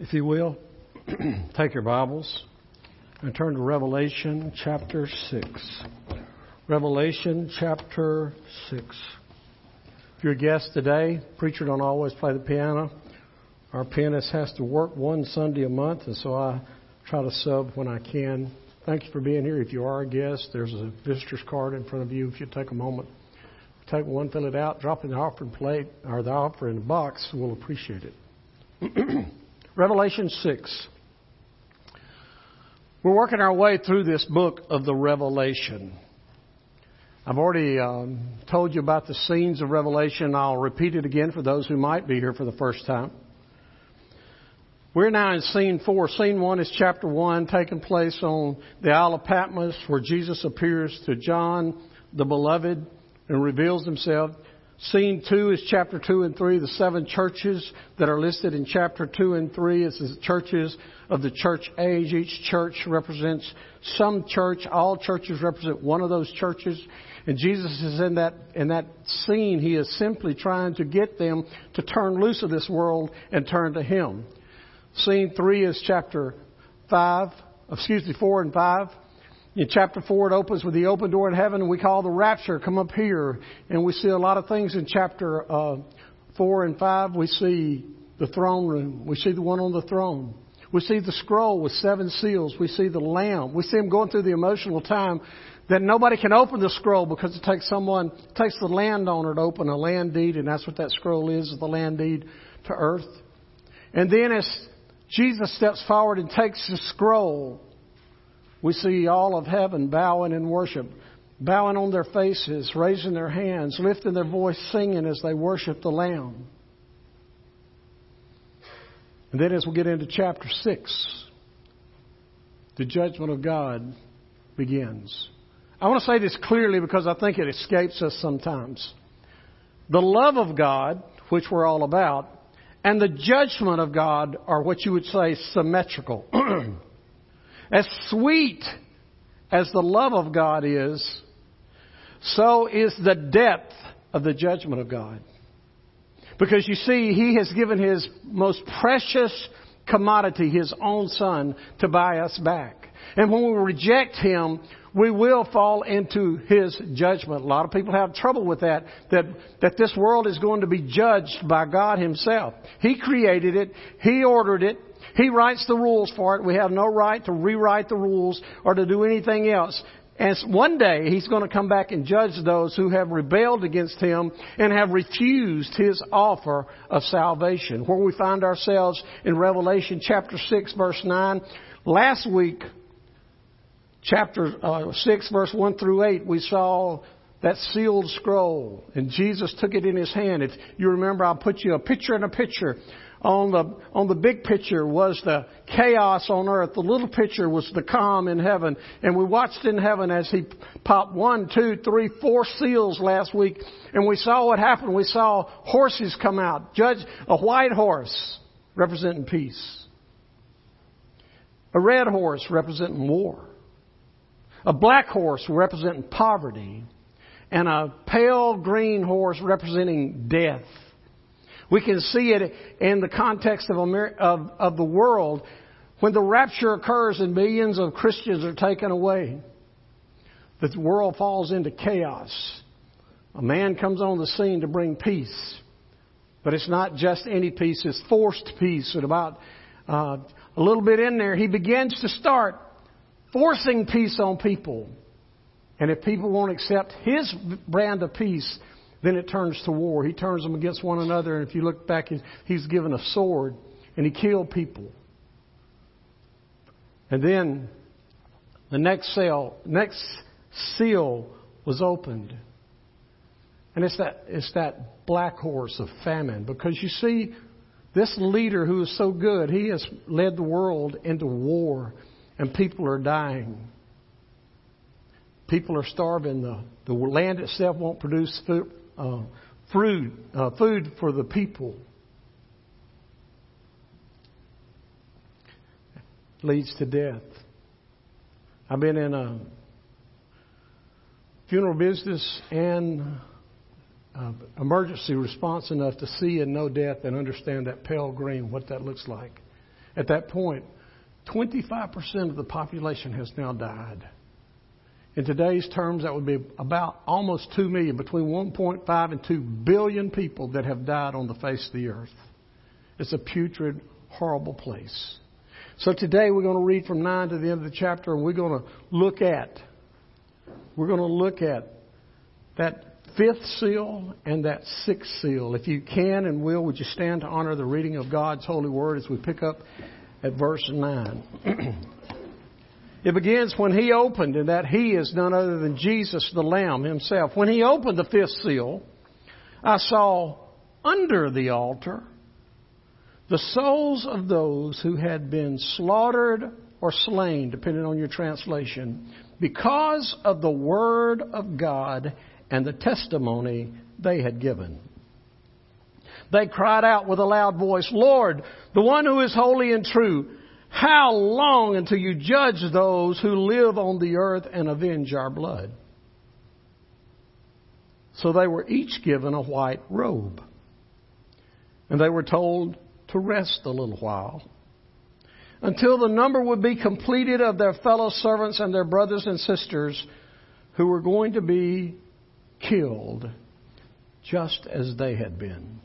If you will, take your Bibles and turn to Revelation chapter 6. Revelation chapter 6. If you're a guest today, preacher don't always play the piano. Our pianist has to work one Sunday a month, and so I try to sub when I can. Thank you for being here. If you are a guest, there's a visitor's card in front of you. If you take a moment, take one, fill it out, drop it in the offering plate or the offering box, we'll appreciate it. Revelation 6. We're working our way through this book of the Revelation. I've already um, told you about the scenes of Revelation. I'll repeat it again for those who might be here for the first time. We're now in scene four. Scene one is chapter one, taking place on the Isle of Patmos, where Jesus appears to John, the beloved, and reveals himself. Scene two is chapter two and three, the seven churches that are listed in chapter two and three. It's the churches of the church age. Each church represents some church. All churches represent one of those churches. And Jesus is in that, in that scene. He is simply trying to get them to turn loose of this world and turn to Him. Scene three is chapter five, excuse me, four and five. In chapter 4, it opens with the open door in heaven, and we call the rapture. Come up here. And we see a lot of things in chapter uh, 4 and 5. We see the throne room. We see the one on the throne. We see the scroll with seven seals. We see the lamb. We see him going through the emotional time that nobody can open the scroll because it takes someone, it takes the landowner to open a land deed, and that's what that scroll is, the land deed to earth. And then as Jesus steps forward and takes the scroll, we see all of heaven bowing in worship, bowing on their faces, raising their hands, lifting their voice, singing as they worship the Lamb. And then as we get into chapter 6, the judgment of God begins. I want to say this clearly because I think it escapes us sometimes. The love of God, which we're all about, and the judgment of God are what you would say symmetrical. As sweet as the love of God is, so is the depth of the judgment of God. Because you see, He has given His most precious commodity, His own Son, to buy us back. And when we reject Him, we will fall into His judgment. A lot of people have trouble with that, that, that this world is going to be judged by God Himself. He created it. He ordered it. He writes the rules for it. We have no right to rewrite the rules or to do anything else. And one day He's going to come back and judge those who have rebelled against Him and have refused His offer of salvation. Where we find ourselves in Revelation chapter 6 verse 9. Last week, chapter uh, 6 verse 1 through 8, we saw that sealed scroll and Jesus took it in His hand. If you remember, I'll put you a picture in a picture on the, on the big picture was the chaos on earth. The little picture was the calm in heaven. And we watched in heaven as he popped one, two, three, four seals last week. And we saw what happened. We saw horses come out. Judge, a white horse representing peace. A red horse representing war. A black horse representing poverty. And a pale green horse representing death. We can see it in the context of, of, of the world when the rapture occurs and millions of Christians are taken away. The world falls into chaos. A man comes on the scene to bring peace. But it's not just any peace, it's forced peace. And about uh, a little bit in there, he begins to start forcing peace on people. And if people won't accept his brand of peace, then it turns to war. He turns them against one another, and if you look back, he's given a sword, and he killed people. And then the next cell, next seal was opened. And it's that, it's that black horse of famine. Because you see, this leader who is so good, he has led the world into war, and people are dying. People are starving. The, the land itself won't produce food, uh, food, uh, food for the people. Leads to death. I've been in a funeral business and uh, emergency response enough to see and know death and understand that pale green, what that looks like. At that point, 25% of the population has now died. In today's terms, that would be about almost 2 million, between 1.5 and 2 billion people that have died on the face of the earth. It's a putrid, horrible place. So today we're going to read from 9 to the end of the chapter and we're going to look at, we're going to look at that fifth seal and that sixth seal. If you can and will, would you stand to honor the reading of God's holy word as we pick up at verse 9? it begins when he opened, and that he is none other than Jesus the Lamb himself. When he opened the fifth seal, I saw under the altar the souls of those who had been slaughtered or slain, depending on your translation, because of the word of God and the testimony they had given. They cried out with a loud voice, Lord, the one who is holy and true, how long until you judge those who live on the earth and avenge our blood? So they were each given a white robe. And they were told to rest a little while until the number would be completed of their fellow servants and their brothers and sisters who were going to be killed just as they had been.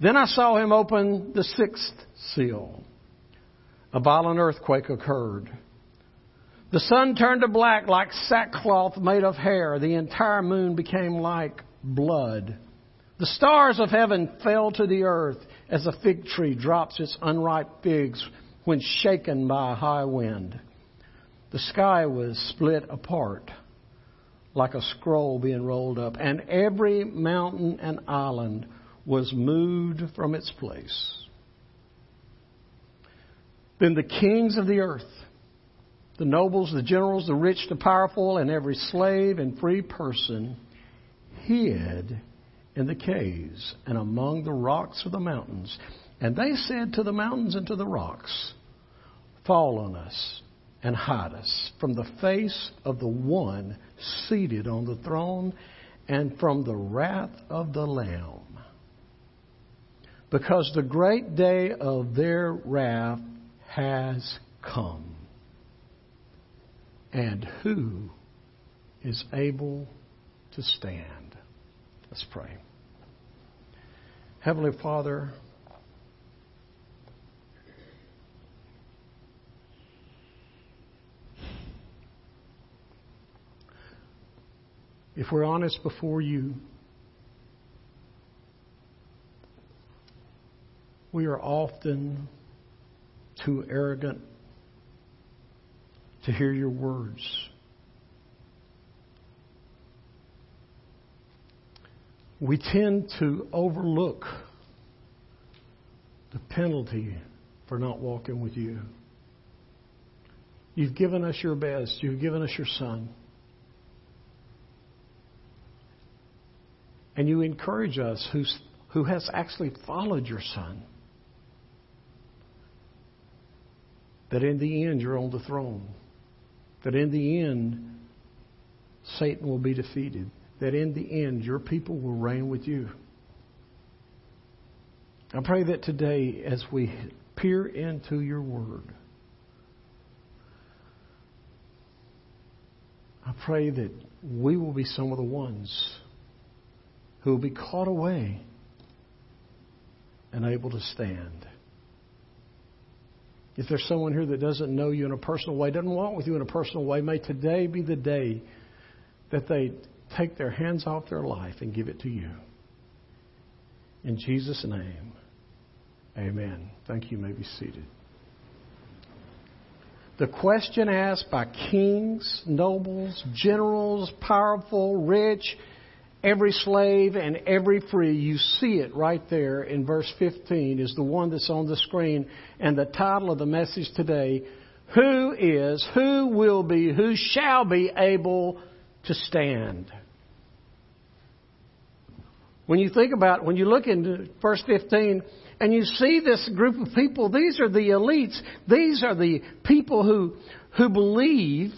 Then I saw him open the sixth seal. A violent earthquake occurred. The sun turned to black like sackcloth made of hair. The entire moon became like blood. The stars of heaven fell to the earth as a fig tree drops its unripe figs when shaken by a high wind. The sky was split apart like a scroll being rolled up, and every mountain and island was moved from its place. Then the kings of the earth, the nobles, the generals, the rich, the powerful, and every slave and free person hid in the caves and among the rocks of the mountains. And they said to the mountains and to the rocks, Fall on us and hide us from the face of the one seated on the throne and from the wrath of the Lamb. Because the great day of their wrath has come. And who is able to stand? Let's pray. Heavenly Father, if we're honest before you, we are often too arrogant to hear your words. We tend to overlook the penalty for not walking with you. You've given us your best. You've given us your son. And you encourage us who's, who has actually followed your son that in the end you're on the throne. That in the end Satan will be defeated. That in the end your people will reign with you. I pray that today as we peer into your word, I pray that we will be some of the ones who will be caught away and able to stand. If there's someone here that doesn't know you in a personal way, doesn't walk with you in a personal way, may today be the day that they take their hands off their life and give it to you. In Jesus' name, amen. Thank you. you may be seated. The question asked by kings, nobles, generals, powerful, rich, every slave and every free. You see it right there in verse 15 is the one that's on the screen. And the title of the message today, Who is, who will be, who shall be able to stand? When you think about, when you look into verse 15, and you see this group of people, these are the elites. These are the people who, who believe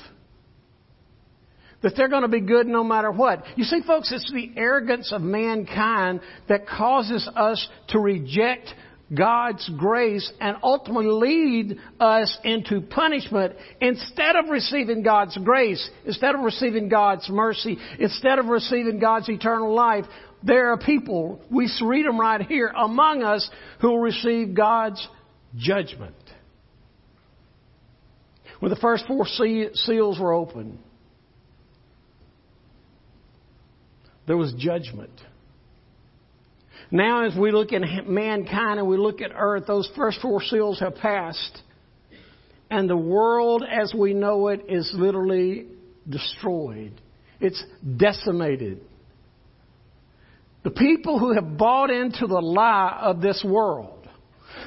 that they're going to be good no matter what. You see, folks, it's the arrogance of mankind that causes us to reject God's grace and ultimately lead us into punishment instead of receiving God's grace, instead of receiving God's mercy, instead of receiving God's eternal life. There are people, we read them right here, among us who will receive God's judgment. When the first four seals were opened, there was judgment. Now, as we look at mankind and we look at earth, those first four seals have passed. And the world as we know it is literally destroyed. It's decimated. The people who have bought into the lie of this world,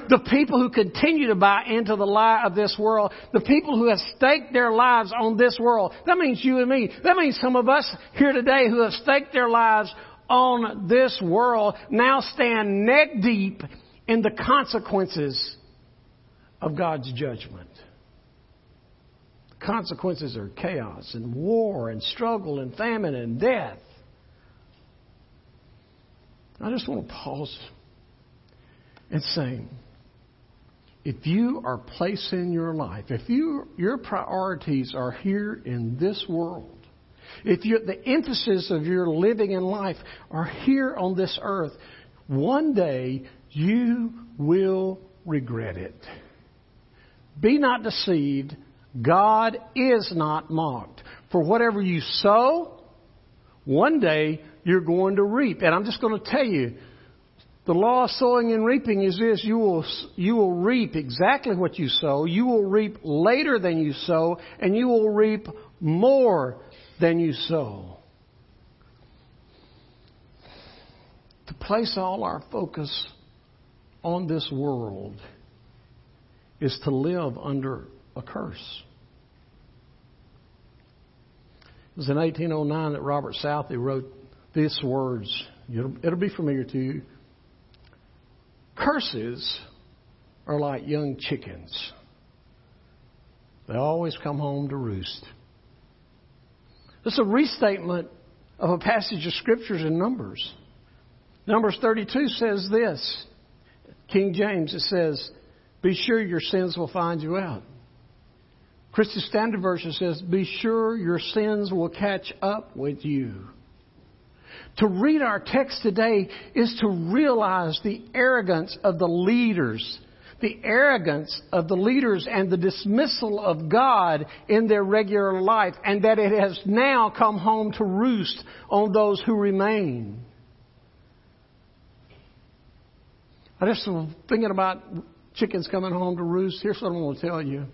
the people who continue to buy into the lie of this world, the people who have staked their lives on this world, that means you and me. That means some of us here today who have staked their lives on this world now stand neck deep in the consequences of God's judgment. Consequences are chaos and war and struggle and famine and death. I just want to pause and say, if you are placing your life, if you, your priorities are here in this world, if the emphasis of your living in life are here on this earth, one day you will regret it. Be not deceived. God is not mocked. For whatever you sow, one day you're going to reap. And I'm just going to tell you, the law of sowing and reaping is this. You will, you will reap exactly what you sow. You will reap later than you sow, and you will reap more than you sow. To place all our focus on this world is to live under a curse. It was in 1809 that Robert Southey wrote these words. It'll, it'll be familiar to you. Curses are like young chickens. They always come home to roost. This is a restatement of a passage of scriptures in Numbers. Numbers 32 says this. King James, it says, Be sure your sins will find you out. Christian Standard Version says, Be sure your sins will catch up with you. To read our text today is to realize the arrogance of the leaders the arrogance of the leaders and the dismissal of God in their regular life, and that it has now come home to roost on those who remain. I just thinking about chickens coming home to roost. Here's what I'm going to tell you.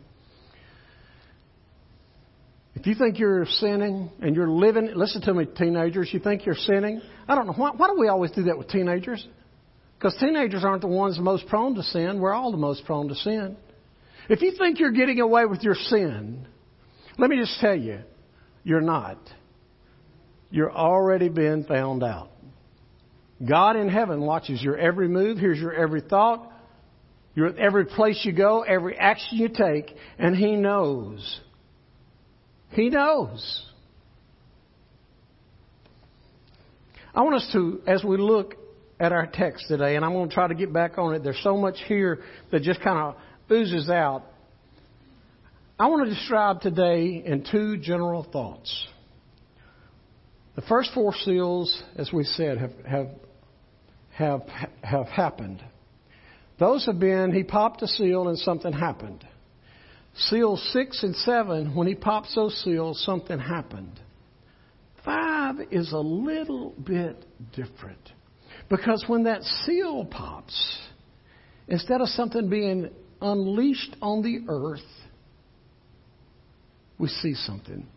If you think you're sinning and you're living, listen to me, teenagers, you think you're sinning. I don't know. Why, why do we always do that with teenagers? Because teenagers aren't the ones most prone to sin. We're all the most prone to sin. If you think you're getting away with your sin, let me just tell you, you're not. You're already been found out. God in heaven watches your every move, hears your every thought, your every place you go, every action you take, and He knows. He knows. I want us to, as we look at our text today, and I'm going to try to get back on it. There's so much here that just kind of oozes out. I want to describe today in two general thoughts. The first four seals, as we said, have, have, have, have happened. Those have been, he popped a seal and something happened. Seals six and seven, when he pops those seals, something happened. Five is a little bit different. Because when that seal pops, instead of something being unleashed on the earth, we see something.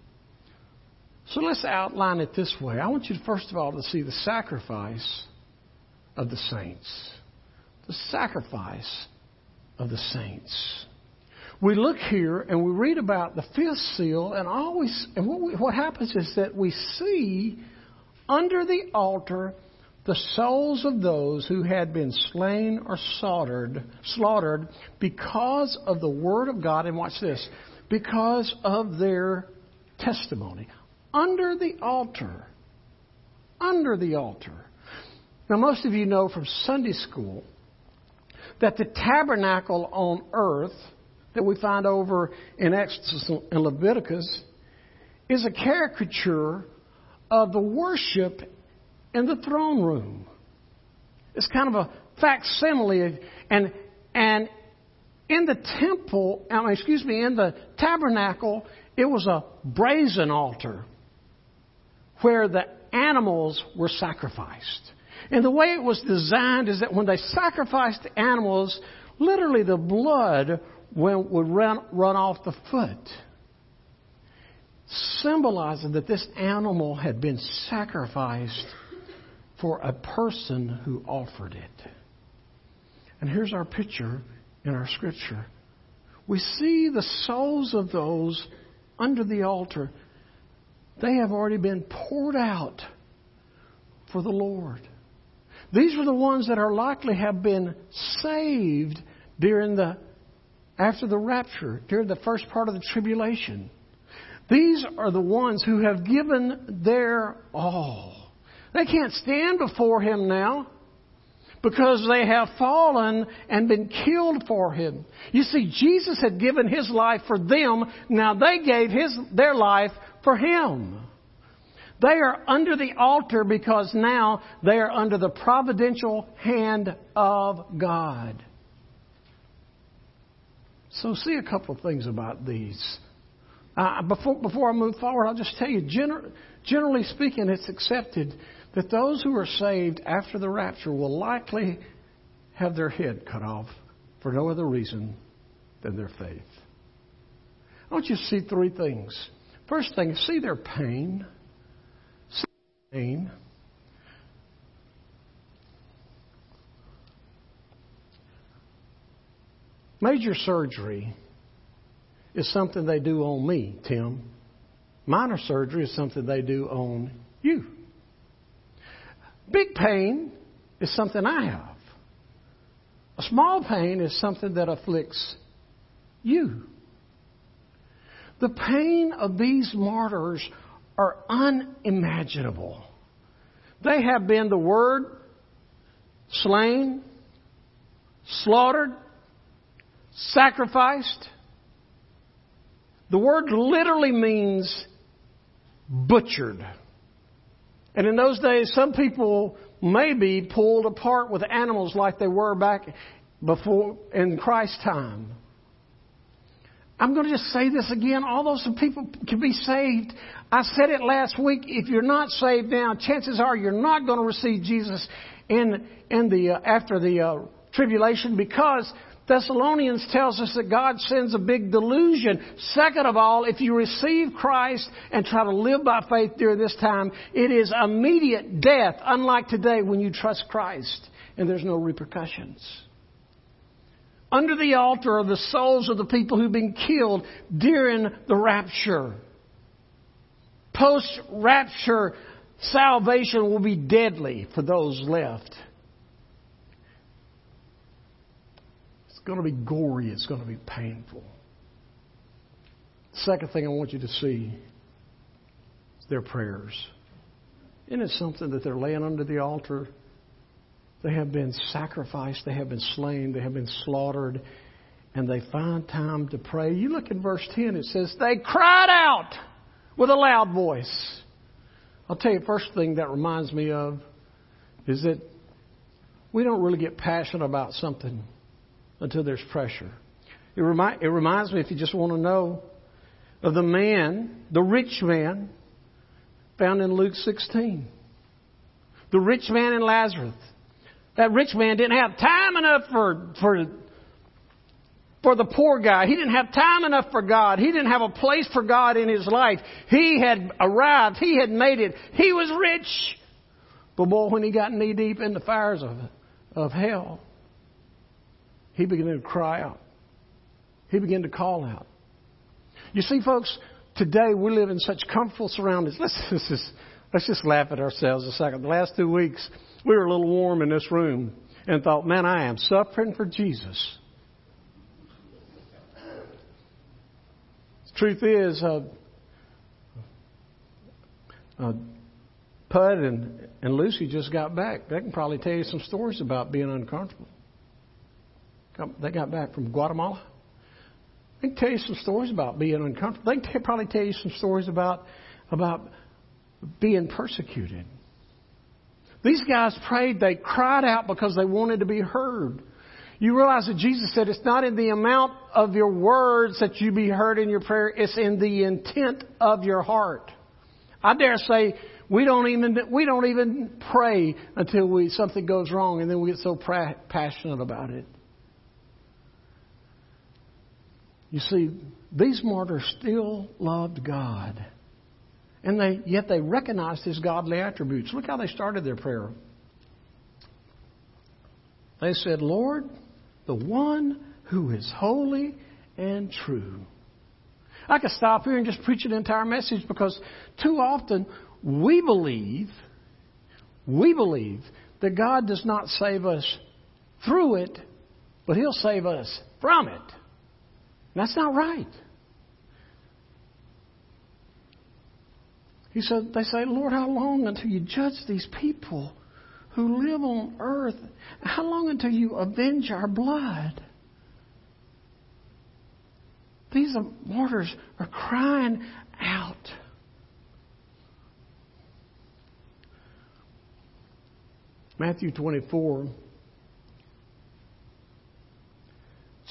So let's outline it this way. I want you, first of all, to see the sacrifice of the saints. The sacrifice of the saints. We look here and we read about the fifth seal, and always, and what, we, what happens is that we see under the altar the souls of those who had been slain or slaughtered, slaughtered because of the word of God, and watch this, because of their testimony. Under the altar. Under the altar. Now, most of you know from Sunday school that the tabernacle on earth that we find over in Exodus and Leviticus is a caricature of the worship in the throne room. It's kind of a facsimile, and and in the temple, excuse me, in the tabernacle, it was a brazen altar where the animals were sacrificed. And the way it was designed is that when they sacrificed the animals, literally the blood would run, run off the foot, symbolizing that this animal had been sacrificed for a person who offered it. And here's our picture in our scripture. We see the souls of those under the altar. They have already been poured out for the Lord. These are the ones that are likely have been saved during the after the rapture, during the first part of the tribulation. These are the ones who have given their all. They can't stand before him now because they have fallen and been killed for him. You see, Jesus had given his life for them. Now they gave his, their life for him. They are under the altar because now they are under the providential hand of God. So, see a couple of things about these. Uh, before, before I move forward, I'll just tell you, gener- generally speaking, it's accepted that those who are saved after the rapture will likely have their head cut off for no other reason than their faith. I want you to see three things. First thing, see their pain. See their pain. Major surgery is something they do on me, Tim. Minor surgery is something they do on you. Big pain is something I have. A small pain is something that afflicts you. The pain of these martyrs are unimaginable. They have been the word slain, slaughtered, sacrificed. The word literally means butchered. And in those days, some people may be pulled apart with animals like they were back before in Christ's time. I'm going to just say this again. Although some people can be saved, I said it last week. If you're not saved now, chances are you're not going to receive Jesus in in the uh, after the uh, tribulation because Thessalonians tells us that God sends a big delusion. Second of all, if you receive Christ and try to live by faith during this time, it is immediate death, unlike today when you trust Christ and there's no repercussions. Under the altar are the souls of the people who've been killed during the rapture. Post rapture salvation will be deadly for those left. Going to be gory, it's going to be painful. Second thing I want you to see is their prayers. Isn't it something that they're laying under the altar? They have been sacrificed, they have been slain, they have been slaughtered, and they find time to pray. You look in verse 10, it says, They cried out with a loud voice. I'll tell you, first thing that reminds me of is that we don't really get passionate about something until there's pressure. It, remi- it reminds me, if you just want to know, of the man, the rich man, found in Luke 16. The rich man in Lazarus. That rich man didn't have time enough for, for, for the poor guy. He didn't have time enough for God. He didn't have a place for God in his life. He had arrived. He had made it. He was rich. But boy, when he got knee deep in the fires of, of hell, he began to cry out. He began to call out. You see, folks, today we live in such comfortable surroundings. Let's, just, let's just laugh at ourselves a second. The last two weeks, we were a little warm in this room and thought, man, I am suffering for Jesus. The truth is, uh, uh, Pud and, and Lucy just got back. They can probably tell you some stories about being uncomfortable. They got back from Guatemala. They can tell you some stories about being uncomfortable. They can probably tell you some stories about about being persecuted. These guys prayed, they cried out because they wanted to be heard. You realize that Jesus said it's not in the amount of your words that you be heard in your prayer, it's in the intent of your heart. I dare say we don't even we don't even pray until we something goes wrong and then we get so pra- passionate about it. You see, these martyrs still loved God. And they, yet they recognized his godly attributes. Look how they started their prayer. They said, Lord, the one who is holy and true. I could stop here and just preach an entire message because too often we believe, we believe that God does not save us through it, but He'll save us from it. That's not right. He said, they say, Lord, how long until you judge these people who live on earth? How long until you avenge our blood? These martyrs are crying out. Matthew 24,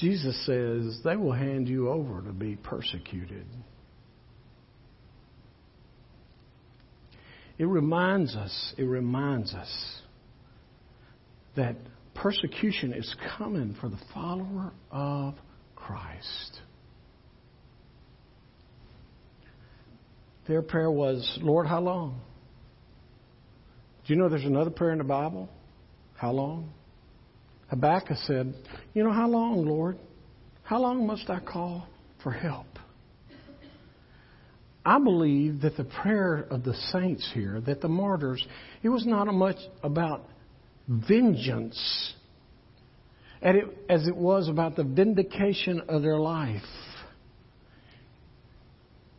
Jesus says, they will hand you over to be persecuted. It reminds us, it reminds us that persecution is coming for the follower of Christ. Their prayer was, Lord, how long? Do you know there's another prayer in the Bible? How long? Habakkuk said, You know, how long, Lord? How long must I call for help? I believe that the prayer of the saints here, that the martyrs, it was not much about vengeance as it was about the vindication of their life.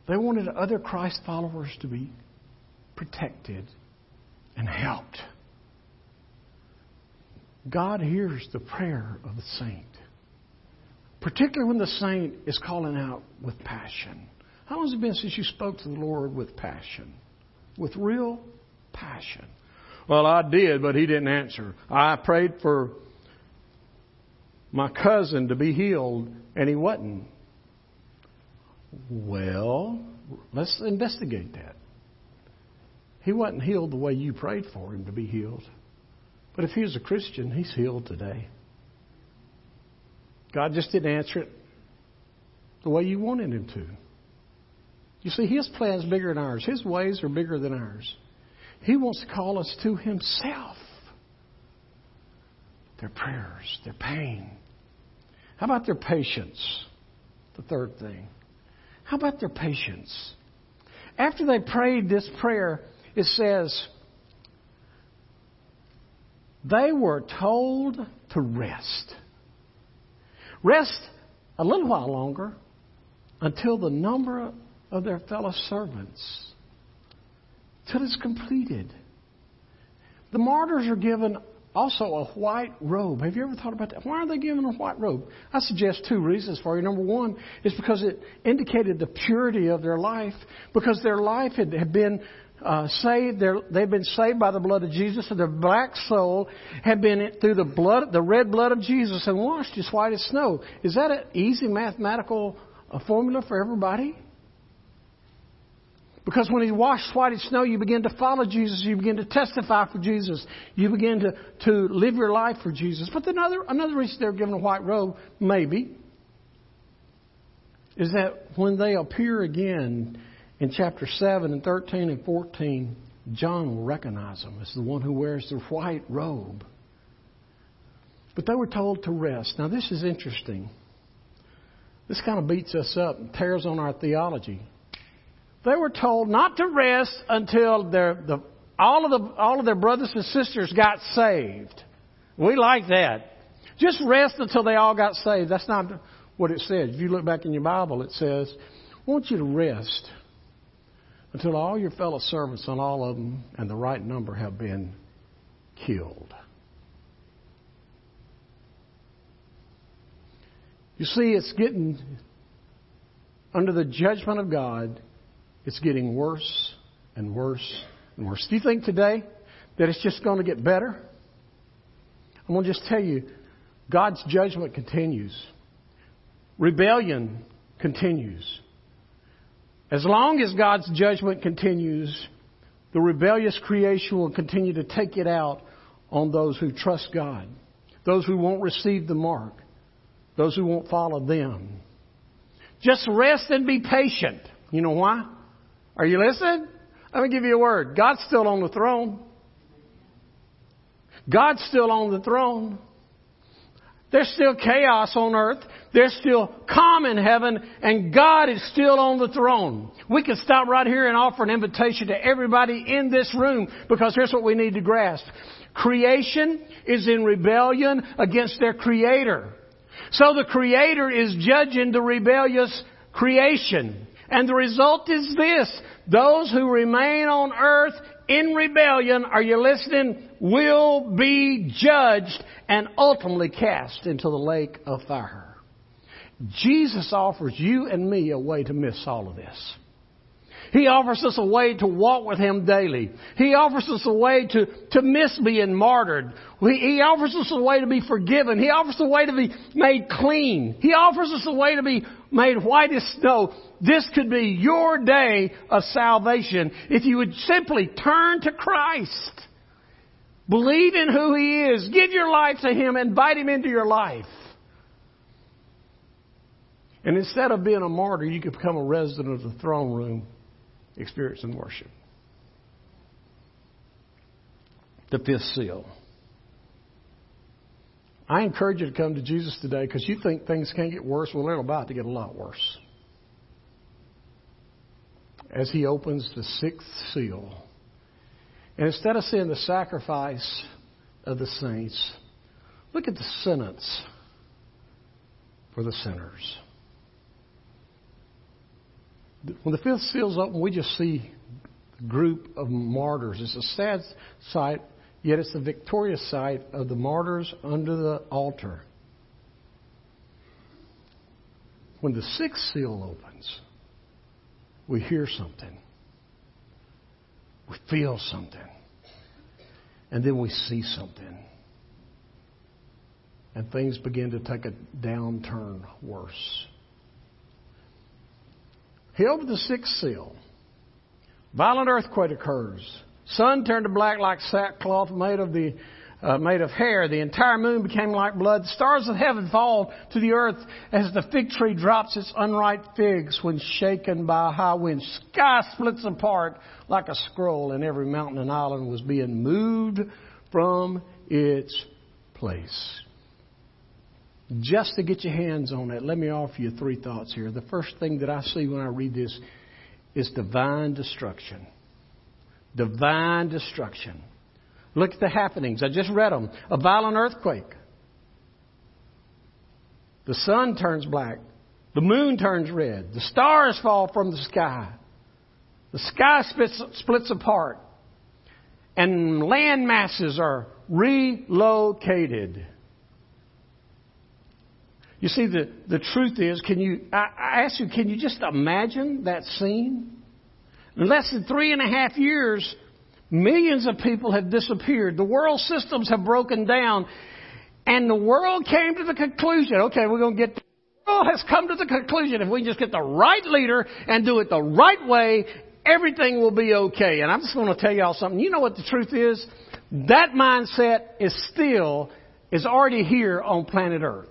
They wanted other Christ followers to be protected and helped. God hears the prayer of the saint, particularly when the saint is calling out with passion. How long has it been since you spoke to the Lord with passion? With real passion. Well, I did, but he didn't answer. I prayed for my cousin to be healed, and he wasn't. Well, let's investigate that. He wasn't healed the way you prayed for him to be healed. But if he was a Christian, he's healed today. God just didn't answer it the way you wanted him to. You see, His plan's bigger than ours. His ways are bigger than ours. He wants to call us to Himself. Their prayers, their pain. How about their patience? The third thing. How about their patience? After they prayed this prayer, it says, they were told to rest. Rest a little while longer until the number of their fellow servants till it's completed. The martyrs are given also a white robe. Have you ever thought about that? Why are they given a white robe? I suggest two reasons for you. Number one is because it indicated the purity of their life, because their life had, had been uh, saved. they they've been saved by the blood of Jesus, and their black soul had been through the blood, the red blood of Jesus, and washed as white as snow. Is that an easy mathematical uh, formula for everybody? Because when He washed white as snow, you begin to follow Jesus. You begin to testify for Jesus. You begin to, to live your life for Jesus. But another, another reason they're given a white robe, maybe, is that when they appear again in chapter 7 and 13 and 14, John will recognize him as the one who wears the white robe. But they were told to rest. Now, this is interesting. This kind of beats us up and tears on our theology. They were told not to rest until their, the, all, of the, all of their brothers and sisters got saved. We like that. Just rest until they all got saved. That's not what it says. If you look back in your Bible, it says, I want you to rest until all your fellow servants and all of them and the right number have been killed. You see, it's getting, under the judgment of God, it's getting worse and worse and worse. Do you think today that it's just going to get better? I'm going to just tell you, God's judgment continues. Rebellion continues. As long as God's judgment continues, the rebellious creation will continue to take it out on those who trust God, those who won't receive the mark, those who won't follow them. Just rest and be patient. You know why? Are you listening? Let me give you a word. God's still on the throne. God's still on the throne. There's still chaos on earth. There's still calm in heaven, and God is still on the throne. We can stop right here and offer an invitation to everybody in this room because here's what we need to grasp. Creation is in rebellion against their Creator. So the Creator is judging the rebellious creation. And the result is this. Those who remain on earth in rebellion, are you listening, will be judged and ultimately cast into the lake of fire. Jesus offers you and me a way to miss all of this. He offers us a way to walk with Him daily. He offers us a way to, to miss being martyred. He offers us a way to be forgiven. He offers a way to be made clean. He offers us a way to be made white as snow. This could be your day of salvation if you would simply turn to Christ. Believe in who He is. Give your life to Him. Invite Him into your life. And instead of being a martyr, you could become a resident of the throne room experience and worship. The fifth seal. I encourage you to come to Jesus today because you think things can't get worse. Well, they're about to get a lot worse. As he opens the sixth seal. And instead of seeing the sacrifice of the saints, look at the sentence for the sinners. When the fifth seal's open, we just see a group of martyrs. It's a sad sight, yet it's the victorious sight of the martyrs under the altar. When the sixth seal opens, we hear something. We feel something. And then we see something. And things begin to take a downturn worse. He opened the sixth seal. Violent earthquake occurs. Sun turned to black like sackcloth made of the uh, made of hair. The entire moon became like blood. The stars of heaven fall to the earth as the fig tree drops its unripe figs when shaken by a high wind. Sky splits apart like a scroll, and every mountain and island was being moved from its place. Just to get your hands on it, let me offer you three thoughts here. The first thing that I see when I read this is divine destruction. Divine destruction. Look at the happenings. I just read them. A violent earthquake. The sun turns black. The moon turns red. The stars fall from the sky. The sky splits, splits apart. And land masses are relocated. You see, the, the truth is, can you, I, I ask you, can you just imagine that scene? In less than three and a half years, millions of people have disappeared. The world systems have broken down. And the world came to the conclusion, okay, we're going to get, the world has come to the conclusion if we just get the right leader and do it the right way, everything will be okay. And I'm just going to tell y'all something. You know what the truth is? That mindset is still, is already here on planet Earth.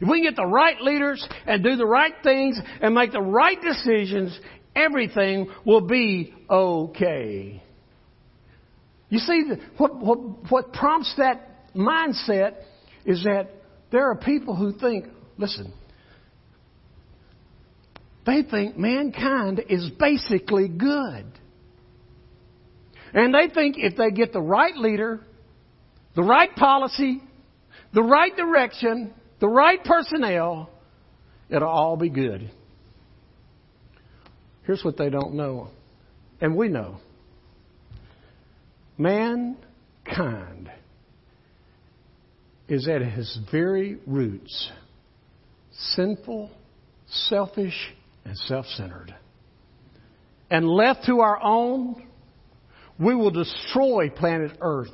If we can get the right leaders and do the right things and make the right decisions, everything will be okay. You see, what, what, what prompts that mindset is that there are people who think, listen, they think mankind is basically good. And they think if they get the right leader, the right policy, the right direction, the right personnel, it'll all be good. Here's what they don't know, and we know mankind is at his very roots sinful, selfish, and self centered. And left to our own, we will destroy planet Earth.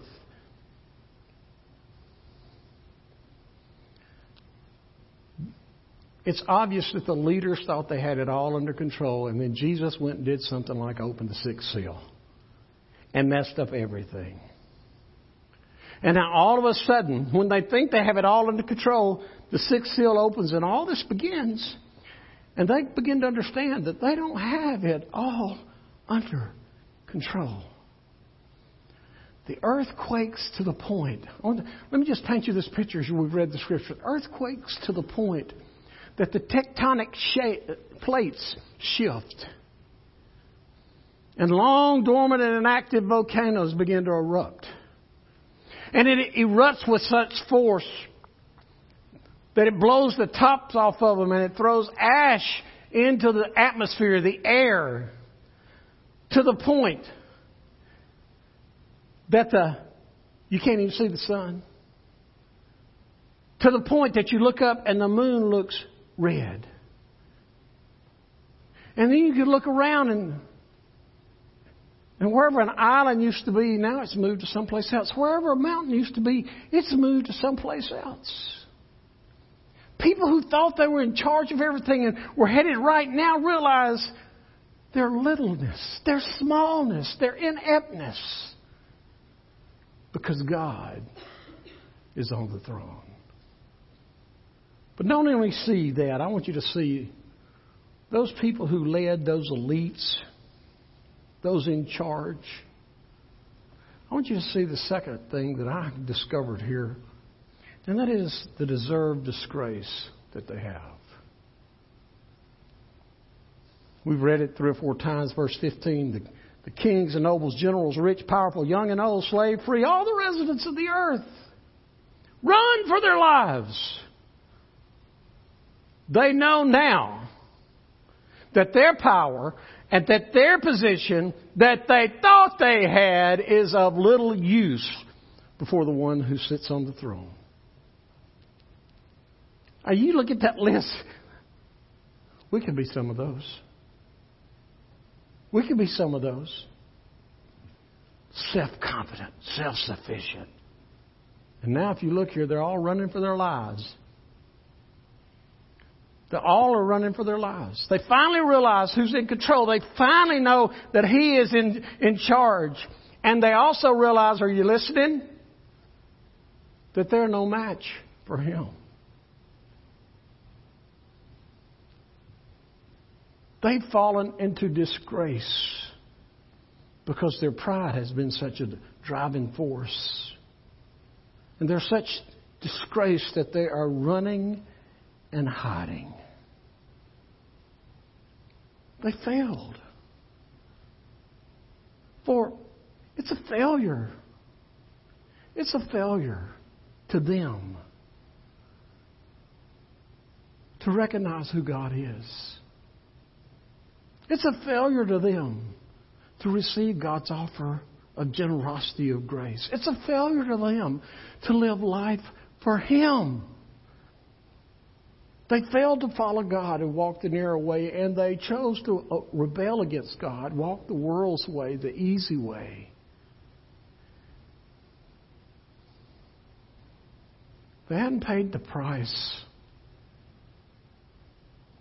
It's obvious that the leaders thought they had it all under control, and then Jesus went and did something like open the sixth seal and messed up everything. And now all of a sudden, when they think they have it all under control, the sixth seal opens and all this begins. And they begin to understand that they don't have it all under control. The earth quakes to the point. let me just paint you this picture as we've read the scripture. Earthquakes to the point that the tectonic plates shift. And long dormant and inactive volcanoes begin to erupt. And it erupts with such force that it blows the tops off of them and it throws ash into the atmosphere, the air, to the point that the you can't even see the sun. To the point that you look up and the moon looks red. And then you could look around and and wherever an island used to be, now it's moved to someplace else. Wherever a mountain used to be, it's moved to someplace else. People who thought they were in charge of everything and were headed right now realize their littleness, their smallness, their ineptness. Because God is on the throne. But don't only see that, I want you to see those people who led those elites, those in charge. I want you to see the second thing that I discovered here and that is the deserved disgrace that they have. We've read it three or four times, verse 15. The, the kings and nobles, generals, rich, powerful, young and old, slave, free, all the residents of the earth, run for their lives. They know now that their power and that their position that they thought they had is of little use before the one who sits on the throne. Are you look at that list? We could be some of those. We could be some of those. Self confident, self sufficient. And now, if you look here, they're all running for their lives. They all are running for their lives. They finally realize who's in control. They finally know that He is in, in charge. And they also realize, are you listening? That they're no match for Him. They've fallen into disgrace because their pride has been such a driving force. And they're such disgrace that they are running and hiding. They failed. For it's a failure. It's a failure to them to recognize who God is. It's a failure to them to receive God's offer of generosity of grace. It's a failure to them to live life for Him. They failed to follow God and walk the narrow way, and they chose to uh, rebel against God, walk the world's way, the easy way. They hadn't paid the price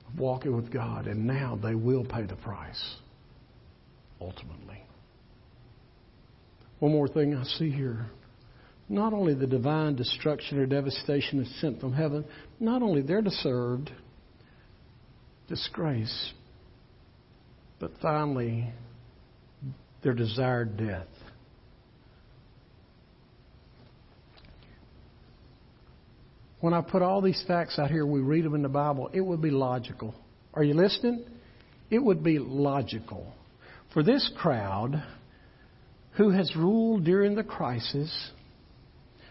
of walking with God, and now they will pay the price, ultimately. One more thing I see here. Not only the divine destruction or devastation is sent from heaven, not only their deserved disgrace, but finally their desired death. when I put all these facts out here, we read them in the Bible, it would be logical. Are you listening? It would be logical for this crowd who has ruled during the crisis,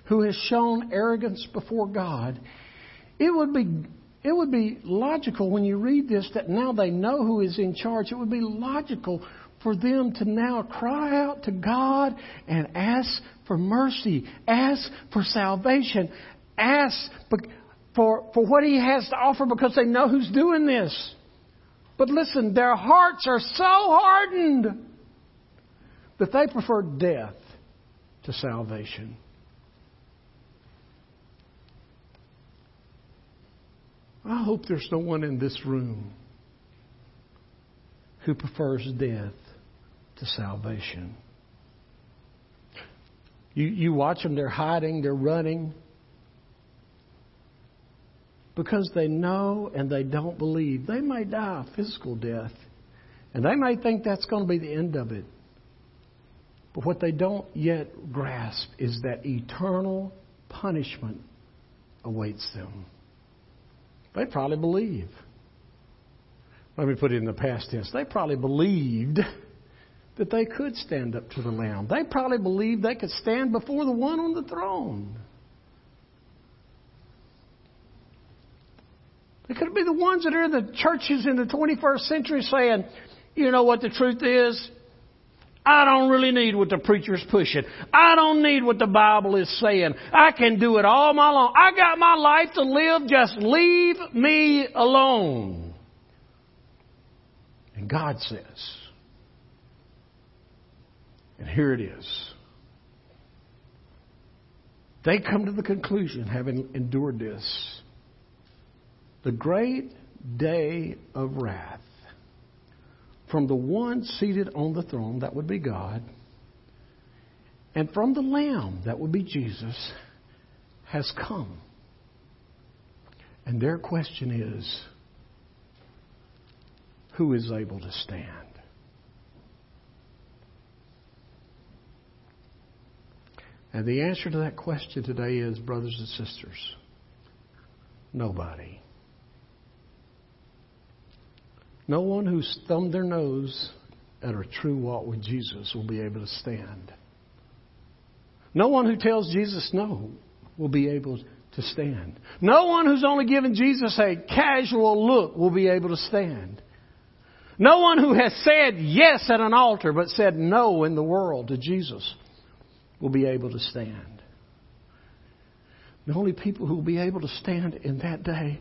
who has shown arrogance before God, it would be it would be logical when you read this that now they know who is in charge. It would be logical for them to now cry out to God and ask for mercy, ask for salvation, ask for, for what he has to offer because they know who's doing this. But listen, their hearts are so hardened that they prefer death to salvation. I hope there's no one in this room who prefers death to salvation. You, you watch them, they're hiding, they're running. Because they know and they don't believe. They may die physical death. And they may think that's going to be the end of it. But what they don't yet grasp is that eternal punishment awaits them. They probably believe. Let me put it in the past tense. They probably believed that they could stand up to the Lamb. They probably believed they could stand before the one on the throne. They could be the ones that are in the churches in the 21st century saying, you know what the truth is? I don't really need what the preacher's pushing. I don't need what the Bible is saying. I can do it all my long. I got my life to live. Just leave me alone. And God says, and here it is. They come to the conclusion, having endured this, the great day of wrath from the one seated on the throne, that would be God, and from the Lamb, that would be Jesus, has come. And their question is who is able to stand? And the answer to that question today is, brothers and sisters, nobody. No one who's thumbed their nose at a true walk with Jesus will be able to stand. No one who tells Jesus no will be able to stand. No one who's only given Jesus a casual look will be able to stand. No one who has said yes at an altar but said no in the world to Jesus will be able to stand. The only people who will be able to stand in that day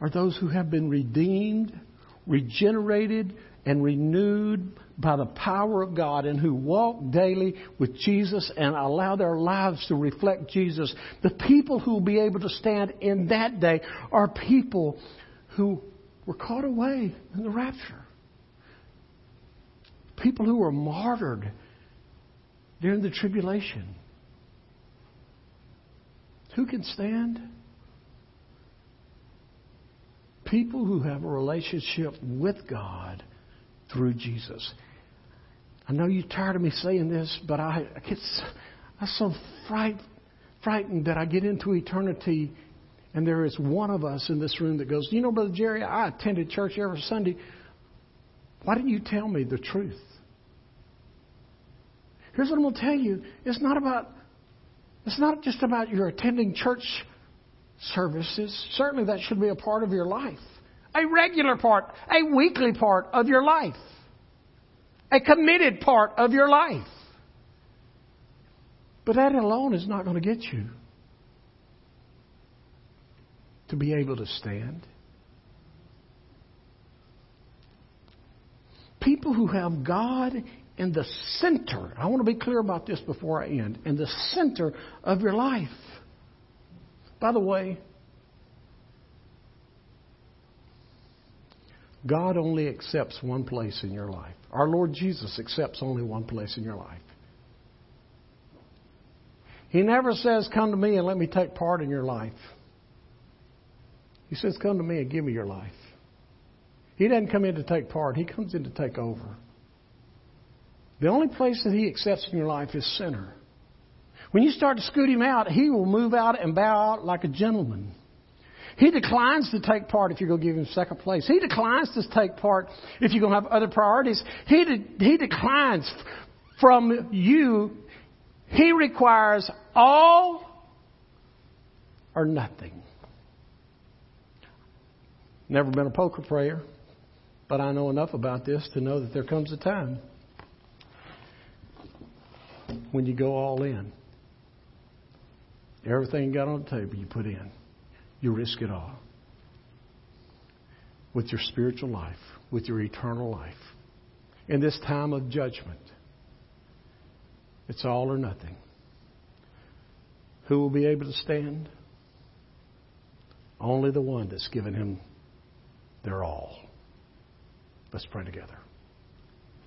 are those who have been redeemed regenerated and renewed by the power of God and who walk daily with Jesus and allow their lives to reflect Jesus, the people who will be able to stand in that day are people who were caught away in the rapture. People who were martyred during the tribulation. Who can stand? People who have a relationship with God through Jesus. I know you're tired of me saying this, but I, I get I'm so fright, frightened that I get into eternity and there is one of us in this room that goes, You know, Brother Jerry, I attended church every Sunday. Why didn't you tell me the truth? Here's what I'm going to tell you. It's not about it's not just about your attending church services. Certainly that should be a part of your life. A regular part, a weekly part of your life. A committed part of your life. But that alone is not going to get you to be able to stand. People who have God in the center, I want to be clear about this before I end, in the center of your life. By the way, God only accepts one place in your life. Our Lord Jesus accepts only one place in your life. He never says, Come to me and let me take part in your life. He says, Come to me and give me your life. He doesn't come in to take part, He comes in to take over. The only place that He accepts in your life is sinner. When you start to scoot him out, he will move out and bow out like a gentleman. He declines to take part if you're going to give him second place. He declines to take part if you're going to have other priorities. He, de- he declines from you. He requires all or nothing. Never been a poker player, but I know enough about this to know that there comes a time when you go all in. Everything you got on the table, you put in. you risk it all. With your spiritual life, with your eternal life. In this time of judgment, it's all or nothing. Who will be able to stand? Only the one that's given him their all. Let's pray together.